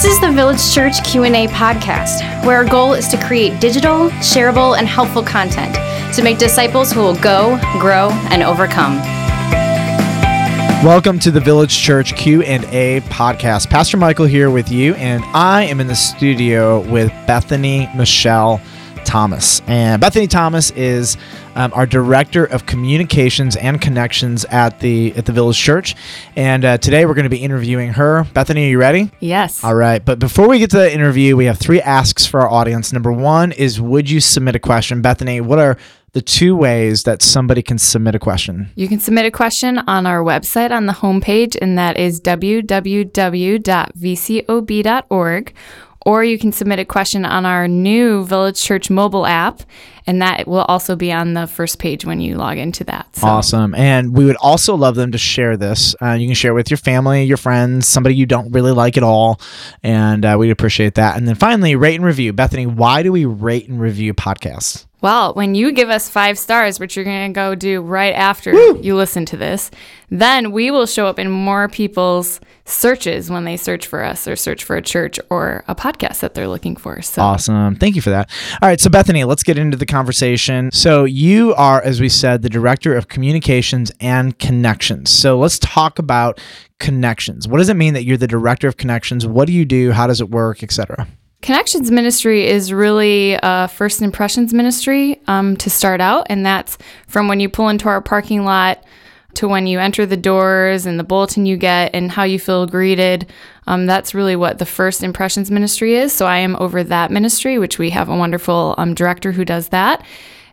This is the Village Church Q&A podcast, where our goal is to create digital, shareable, and helpful content to make disciples who will go, grow, and overcome. Welcome to the Village Church Q&A podcast. Pastor Michael here with you and I am in the studio with Bethany Michelle Thomas. And Bethany Thomas is um, our director of communications and connections at the at the Village Church. And uh, today we're going to be interviewing her. Bethany, are you ready? Yes. All right. But before we get to the interview, we have three asks for our audience. Number one is, would you submit a question? Bethany, what are the two ways that somebody can submit a question? You can submit a question on our website on the homepage, and that is www.vcob.org. Or you can submit a question on our new Village Church mobile app, and that will also be on the first page when you log into that. So. Awesome. And we would also love them to share this. Uh, you can share with your family, your friends, somebody you don't really like at all. And uh, we'd appreciate that. And then finally, rate and review. Bethany, why do we rate and review podcasts? Well, when you give us five stars, which you're going to go do right after you listen to this, then we will show up in more people's searches when they search for us or search for a church or a podcast that they're looking for. So Awesome. Thank you for that. All right. So, Bethany, let's get into the conversation. So, you are, as we said, the director of communications and connections. So, let's talk about connections. What does it mean that you're the director of connections? What do you do? How does it work, etc.? Connections ministry is really a first impressions ministry um, to start out, and that's from when you pull into our parking lot to when you enter the doors and the bulletin you get and how you feel greeted. Um, that's really what the first impressions ministry is. So I am over that ministry, which we have a wonderful um, director who does that.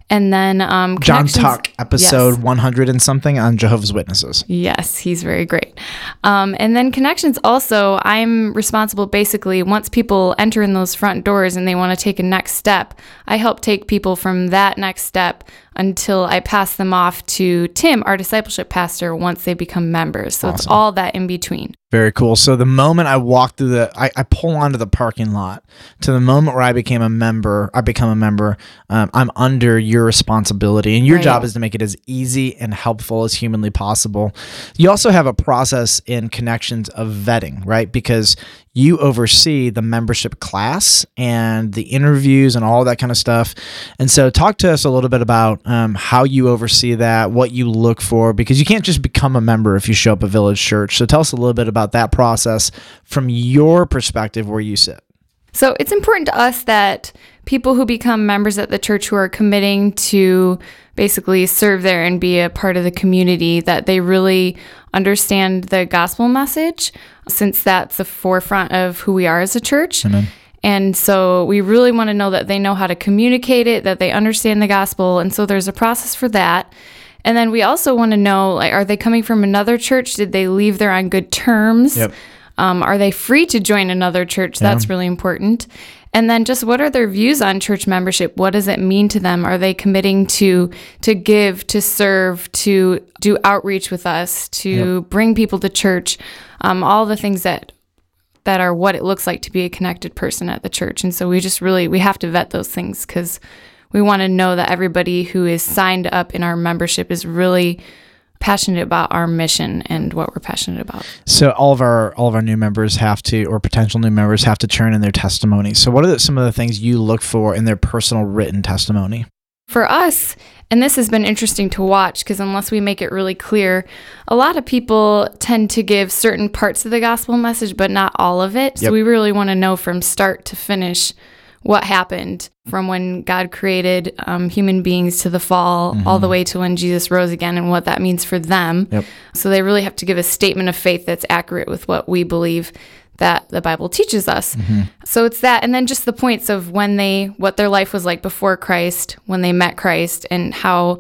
And then um, John Tuck, episode Yes. 100 and something on Jehovah's Witnesses. Yes, he's very great. Um, and then connections also, I'm responsible basically once people enter in those front doors and they want to take a next step, I help take people from that next step until I pass them off to Tim, our discipleship pastor, once they become members. So it's all that in between. Very cool. So the moment I walk through the, I, I pull onto the parking lot to the moment where I became a member, I become a member. Um, I'm under your responsibility, and your Right. job is to make it as easy and helpful as humanly possible. You also have a process in connections of vetting, right? Because you oversee the membership class and the interviews and all that kind of stuff. And so, talk to us a little bit about um, how you oversee that, what you look for, because you can't just become a member if you show up at Village Church. So, tell us a little bit about that process from your perspective where you sit. So it's important to us that people who become members at the church who are committing to basically serve there and be a part of the community that they really understand the gospel message since that's the forefront of who we are as a church. Amen. And so we really want to know that they know how to communicate it, that they understand the gospel. And so there's a process for that. And then we also want to know like are they coming from another church? Did they leave there on good terms? Yep. Um, are they free to join another church? That's really important. And then just what are their views on church membership? What does it mean to them? Are they committing to to give, to serve, to do outreach with us, to bring people to church? Um, all the things that that are what it looks like to be a connected person at the church. And so we just really we have to vet those things because we want to know that everybody who is signed up in our membership is really passionate about our mission and what we're passionate about. So all of our all of our new members have to, or potential new members have to turn in their testimony. So what are the, some of the things you look for in their personal written testimony? For us, and this has been interesting to watch because unless we make it really clear, a lot of people tend to give certain parts of the gospel message, but not all of it. Yep. So we really want to know from start to finish what happened from when God created um, human beings to the fall, all the way to when Jesus rose again, and what that means for them. Yep. So they really have to give a statement of faith that's accurate with what we believe that the Bible teaches us. So it's that and then just the points of when they what their life was like before Christ, when they met Christ and how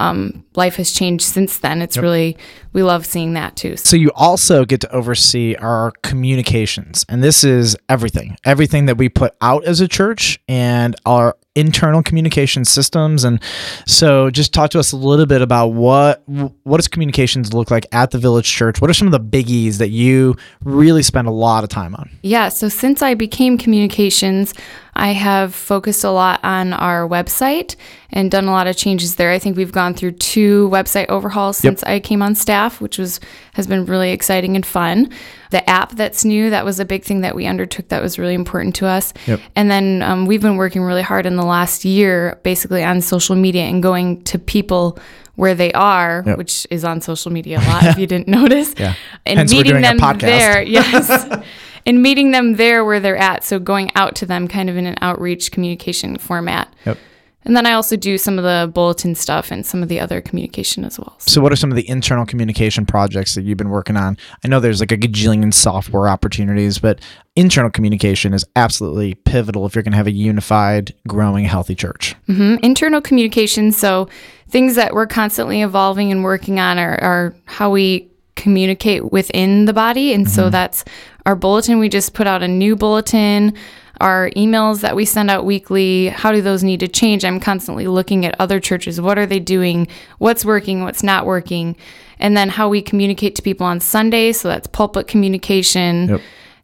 um, life has changed since then. It's really we love seeing that too. So you also get to oversee our communications, and this is everything, everything that we put out as a church, and our internal communication systems. And so, just talk to us a little bit about what what does communications look like at the Village Church? What are some of the biggies that you really spend a lot of time on? Yeah, so since I became communications, I have focused a lot on our website and done a lot of changes there. I think we've gone through two website overhauls since I came on staff, which was has been really exciting and fun. The app that's new, that was a big thing that we undertook that was really important to us. Yep. And then um, we've been working really hard in the last year, basically on social media and going to people where they are, Yep. which is on social media a lot, if you didn't notice. Yeah. And Hence meeting them there. Yes. and meeting them there where they're at. So going out to them kind of in an outreach communication format. Yep. And then I also do some of the bulletin stuff and some of the other communication as well. So So, what are some of the internal communication projects that you've been working on? I know there's like a gajillion software opportunities, but internal communication is absolutely pivotal if you're going to have a unified, growing, healthy church. Mm-hmm. internal communication. So things that we're constantly evolving and working on are, are how we communicate within the body. And so that's our bulletin. We just put out a new bulletin. Our emails that we send out weekly, how do those need to change? I'm constantly looking at other churches. What are they doing? What's working? What's not working? And then how we communicate to people on Sunday. So that's pulpit communication. Yep.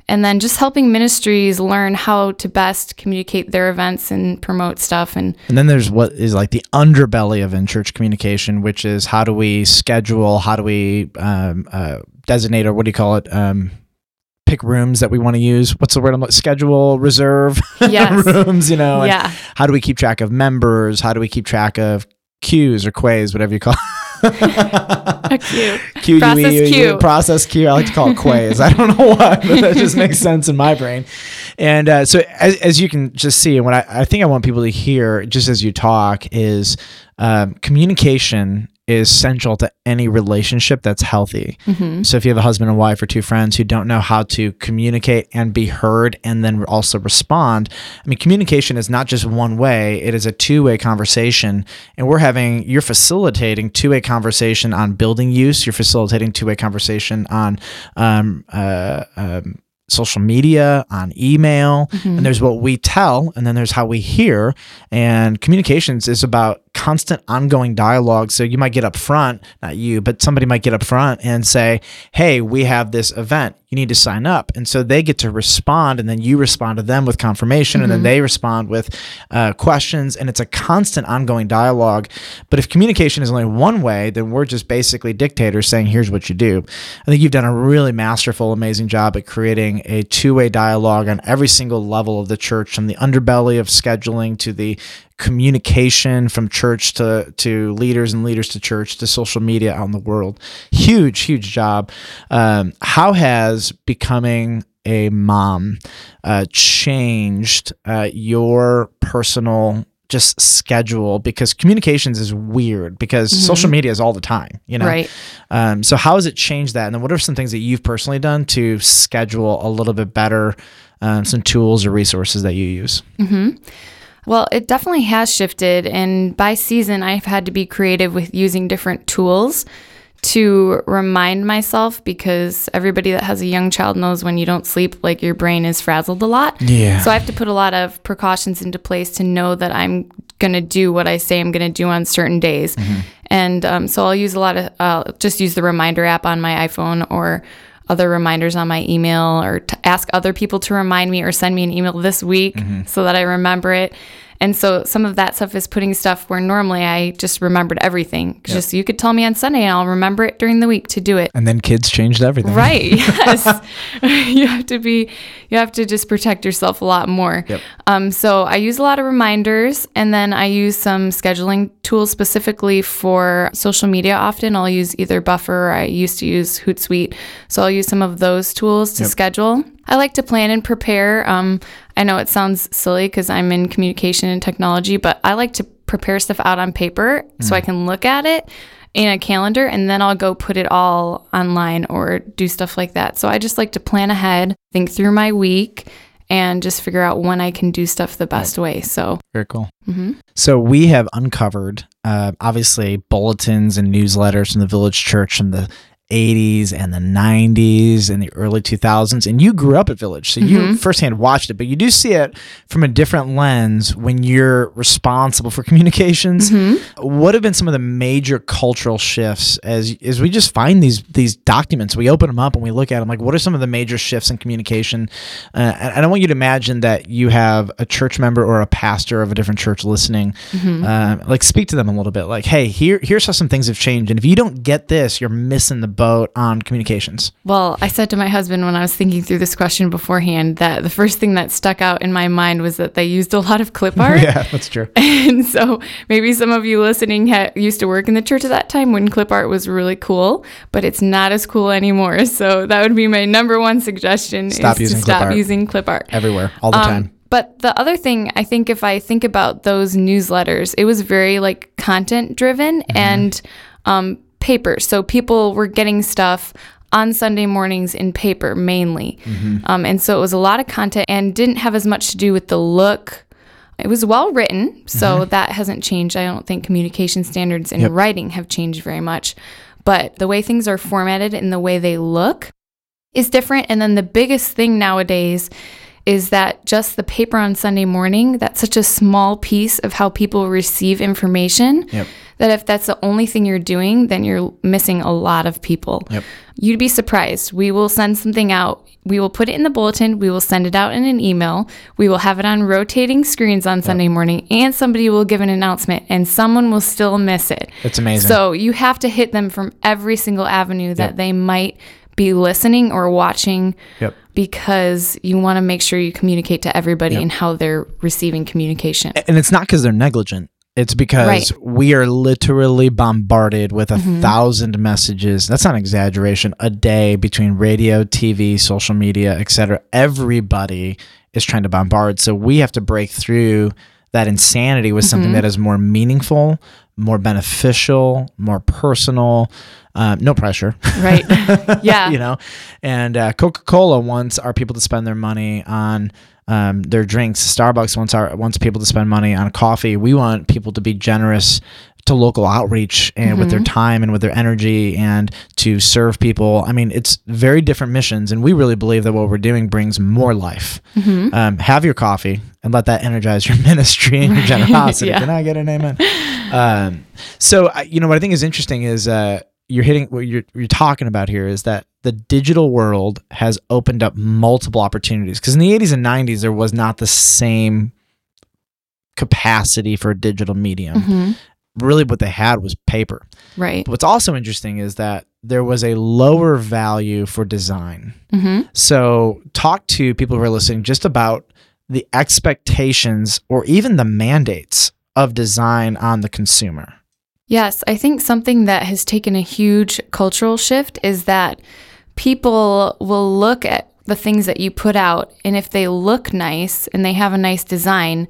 And then just helping ministries learn how to best communicate their events and promote stuff. And And then there's what is like the underbelly of in church communication, which is how do we schedule, how do we um, uh, designate, or what do you call it? Um, pick rooms that we want to use. What's the word? I'm like schedule, reserve Yes. rooms. You know, yeah. how do we keep track of members? How do we keep track of queues or quays, whatever you call Cute. Q, Process U, E, Q. process Q. I like to call it quays. I don't know why, but that just makes sense in my brain. And uh, so, as, as you can just see, and what I, I think I want people to hear, just as you talk, is um, communication is central to any relationship that's healthy. So, if you have a husband and wife or two friends who don't know how to communicate and be heard and then also respond, I mean, communication is not just one way, it is a two way conversation. And we're having, you're facilitating two way conversation on building use, you're facilitating two way conversation on, um, uh, um, social media, on email, and there's what we tell, and then there's how we hear. And communications is about constant ongoing dialogue. So you might get up front, not you, but somebody might get up front and say, Hey, we have this event. You need to sign up. And so they get to respond, and then you respond to them with confirmation, and then they respond with uh, questions. And it's a constant ongoing dialogue. But if communication is only one way, then we're just basically dictators saying, Here's what you do. I think you've done a really masterful, amazing job at creating a two way dialogue on every single level of the church, from the underbelly of scheduling to the communication from church to to leaders and leaders to church to social media out in the world. Huge, huge job. Um, how has becoming a mom uh, changed uh, your personal just schedule because communications is weird because social media is all the time you know Right. um, so how has it changed that and then what are some things that you've personally done to schedule a little bit better um, some tools or resources that you use Well, it definitely has shifted. And by season, I've had to be creative with using different tools to remind myself because everybody that has a young child knows when you don't sleep, like your brain is frazzled a lot. Yeah. So I have to put a lot of precautions into place to know that I'm going to do what I say I'm going to do on certain days. And um, so I'll use a lot of, uh, just use the reminder app on my iPhone or other reminders on my email or ask other people to remind me or send me an email this week mm-hmm. so that I remember it. And so some of that stuff is putting stuff where normally I just remembered everything. Just you could tell me on Sunday and I'll remember it during the week to do it. and then kids changed everything Right. Yes. you have to be you have to just protect yourself a lot more. Yep. Um, so I use a lot of reminders and then I use some scheduling tools specifically for social media often. I'll use either Buffer or I used to use Hootsuite. So I'll use some of those tools to schedule. I like to plan and prepare. Um, I know it sounds silly because I'm in communication and technology, but I like to prepare stuff out on paper so I can look at it in a calendar and then I'll go put it all online or do stuff like that. So I just like to plan ahead, think through my week, and just figure out when I can do stuff the best way. So, Very cool. So we have uncovered, uh, obviously, bulletins and newsletters from the Village Church from the 80s and the 90s and the early 2000s. And you grew up at Village, so you firsthand watched it, but you do see it from a different lens when you're responsible for communications. What have been some of the major cultural shifts as as we just find these these documents? We open them up and we look at them. Like, what are some of the major shifts in communication? Uh, and and I want you to imagine that you have a church member or a pastor of a different church listening. Uh, like, speak to them a little bit. Like, hey, here here's how some things have changed, and if you don't get this, you're missing the boat boat on communications? Well, I said to my husband when I was thinking through this question beforehand that the first thing that stuck out in my mind was that they used a lot of clip art. yeah, that's true. And so maybe some of you listening ha- used to work in the church at that time when clip art was really cool, but it's not as cool anymore. So that would be my number one suggestion Stop is using to clip stop art. using clip art. Everywhere, all the Um, time. But the other thing, I think if I think about those newsletters, it was very like content driven Mm-hmm. and um, paper. So people were getting stuff on Sunday mornings in paper mainly. Mm-hmm. Um, and so it was a lot of content and didn't have as much to do with the look. It was well written, so that hasn't changed. I don't think communication standards in Mm-hmm. Yep. writing have changed very much. But the way things are formatted and the way they look is different. And then the biggest thing nowadays is that just the paper on Sunday morning, that's such a small piece of how people receive information Yep. That if that's the only thing you're doing, then you're missing a lot of people. Yep. You'd be surprised. We will send something out. We will put it in the bulletin. We will send it out in an email. We will have it on rotating screens on Sunday morning, and somebody will give an announcement, and someone will still miss it. It's amazing. So you have to hit them from every single avenue that Yep. they might be listening or watching Yep. because you want to make sure you communicate to everybody and how they're receiving communication. and it's not because they're negligent. It's because Right. we are literally bombarded with a thousand messages. That's not an exaggeration. A day between radio, TV, social media, etc. Everybody is trying to bombard. So we have to break through that insanity with something that is more meaningful, more beneficial, more personal. Um, no pressure. Right. Yeah. you know and uh, coca-cola wants our people to spend their money on um, their drinks. Starbucks wants our wants people to spend money on coffee. We want people to be generous to local outreach and with their time and with their energy and to serve people. I mean it's very different missions and we really believe that what we're doing brings more life. Um, have your coffee and let that energize your ministry and your generosity. Yeah. can i get an amen? Um, so you know what i think is interesting is uh, you're hitting what you're, you're talking about here is that the digital world has opened up multiple opportunities. Because in the 80s and 90s there was not the same capacity for a digital medium. Mhm. really what they had was paper. Right. but what's also interesting is that there was a lower value for design. Hmm so talk to people who are listening just about the expectations or even the mandates of design on the consumer. Yes, I think something that has taken a huge cultural shift is that people will look at the things that you put out, and if they look nice and they have a nice design,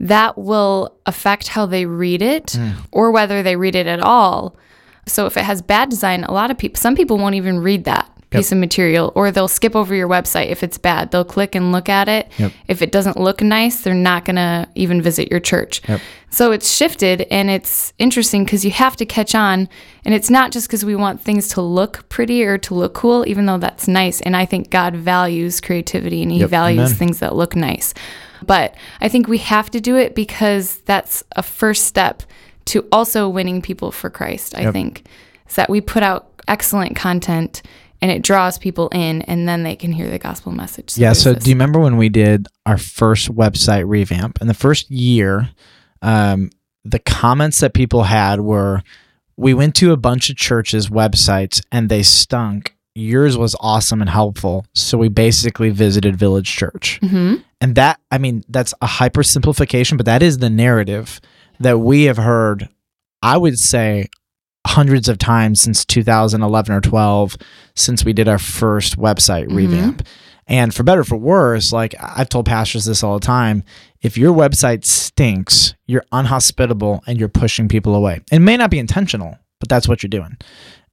that will affect how they read it hmm. or whether they read it at all. So if it has bad design, a lot of people, some people won't even read that piece of material or they'll skip over your website if it's bad. They'll click and look at it. Yep. If it doesn't look nice, they're not going to even visit your church. Yep. So it's shifted and it's interesting because you have to catch on. And it's not just because we want things to look pretty or to look cool, even though that's nice. And I think God values creativity and He Yep. values Amen. things that look nice. But I think we have to do it because that's a first step to also winning people for Christ, I Yep. think. Is that we put out excellent content and it draws people in and then they can hear the gospel message. Yeah. So, this- do you remember when we did our first website revamp? In the first year, um, the comments that people had were, "We went to a bunch of churches' websites and they stunk. Yours was awesome and helpful, so we basically visited Village Church." Mhm. And that, I mean, that's a hyper simplification, but that is the narrative that we have heard. I would say hundreds of times since 2011 or 12 since we did our first website Mhm. revamp. And for better or for worse like i've told pastors this all the time if your website stinks you're unhospitable and you're pushing people away. It may not be intentional but that's what you're doing.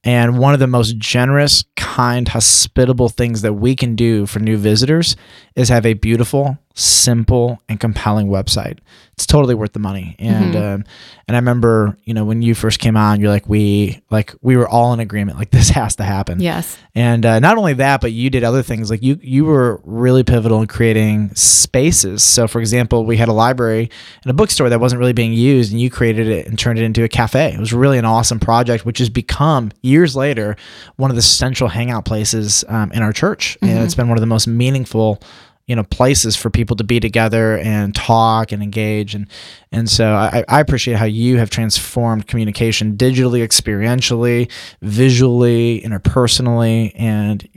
And one of the most generous kind hospitable things that we can do for new visitors is have a beautiful simple and compelling website it's totally worth the money and um, and i remember you know when you first came on you're like we like we were all in agreement like this has to happen Yes. and uh, not only that, but you did other things. Like you, you were really pivotal in creating spaces. So, for example, we had a library and a bookstore that wasn't really being used, and you created it and turned it into a cafe. It was really an awesome project, which has become years later one of the central hangout places um, in our church, and it's been one of the most meaningful. You know places for people to be together and talk and engage and and so I, I appreciate how you have transformed communication digitally experientially visually interpersonally and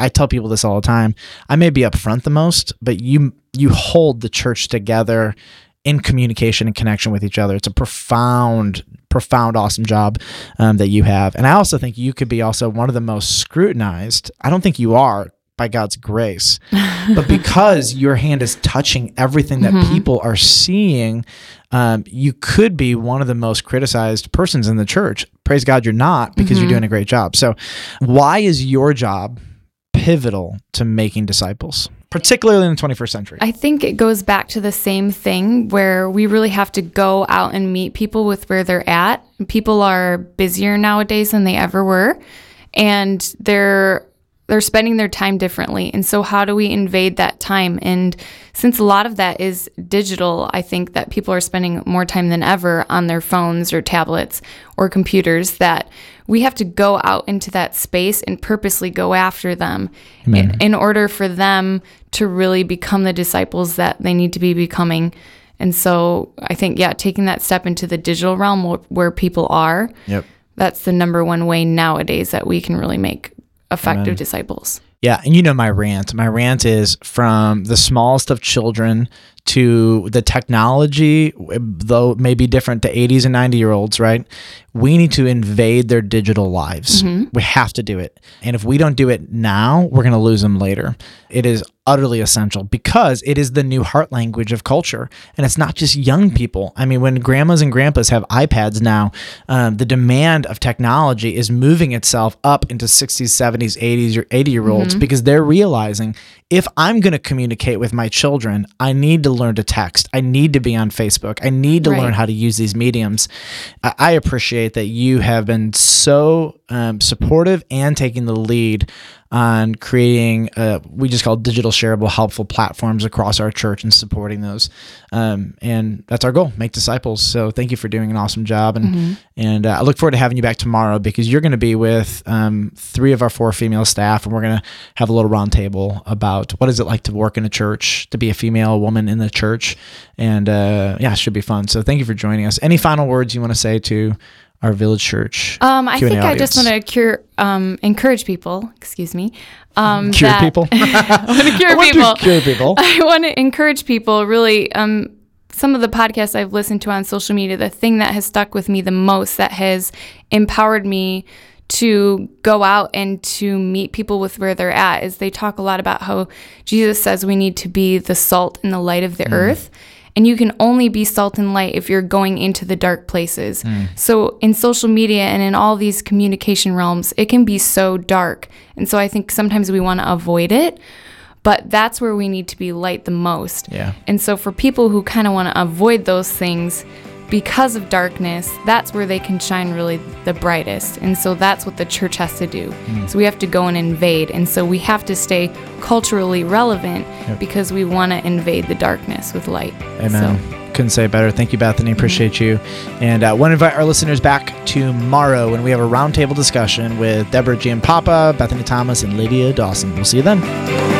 I tell people this all the time I may be upfront the most but you you hold the church together in communication and connection with each other. It's a profound, profound, awesome job um, that you have. And I also think you could be also one of the most scrutinized. I don't think you are by God's grace, but because your hand is touching everything that mm-hmm. people are seeing, um, you could be one of the most criticized persons in the church. Praise God, you're not because mm-hmm. you're doing a great job. So, why is your job pivotal to making disciples? particularly in the 21st century? I think it goes back to the same thing where we really have to go out and meet people with where they're at. People are busier nowadays than they ever were, and they're they're spending their time differently. And so how do we invade that time? And since a lot of that is digital, I think that people are spending more time than ever on their phones or tablets or computers that we have to go out into that space and purposely go after them in, in, order for them to really become the disciples that they need to be becoming. And so I think, yeah, taking that step into the digital realm where people are, yep. that's the number one way nowadays that we can really make effective Amen. disciples. Yeah, and you know my rant. My rant is from the smallest of children to the technology, though it may be different to 80s and 90 year olds, right? We need to invade their digital lives. Mm-hmm. We have to do it. And if we don't do it now, we're going to lose them later. It is utterly essential because it is the new heart language of culture. And it's not just young people. I mean, when grandmas and grandpas have iPads now, um, the demand of technology is moving itself up into 60s, 70s, 80s, or 80 year olds mm-hmm. because they're realizing if I'm going to communicate with my children, I need to learn to text. I need to be on Facebook. I need to right. learn how to use these mediums. I appreciate that you have been so um, supportive and taking the lead on creating uh, we just call digital shareable helpful platforms across our church and supporting those. Um, and that's our goal make disciples. So thank you for doing an awesome job. And mm-hmm. and uh, i look forward to having you back tomorrow because you're going to be with um, three of our four female staff and we're going to have a little roundtable about what is it like to work in a church to be a female woman in the church. And uh, yeah it should be fun. So thank you for joining us. Any final words you want to say to our village church? Um, I Q&A think audience? I just want to cure, um, encourage people. Excuse me. Um, cure that, people. I want to cure people. cure people. I want to encourage people. Really, um, some of the podcasts I've listened to on social media, the thing that has stuck with me the most, that has empowered me to go out and to meet people with where they're at, is they talk a lot about how Jesus says we need to be the salt and the light of the mm. earth and you can only be salt and light if you're going into the dark places. Mm. So in social media and in all these communication realms, it can be so dark. And so I think sometimes we want to avoid it, but that's where we need to be light the most. Yeah. And so for people who kind of want to avoid those things, because of darkness, that's where they can shine really the brightest. And so that's what the church has to do. Mm. So we have to go and invade. And so we have to stay culturally relevant yep. because we want to invade the darkness with light. Amen. So. Couldn't say it better. Thank you, Bethany. Appreciate mm-hmm. you. And I uh, want to invite our listeners back tomorrow when we have a roundtable discussion with Deborah Giampapa, Bethany Thomas, and Lydia Dawson. We'll see you then.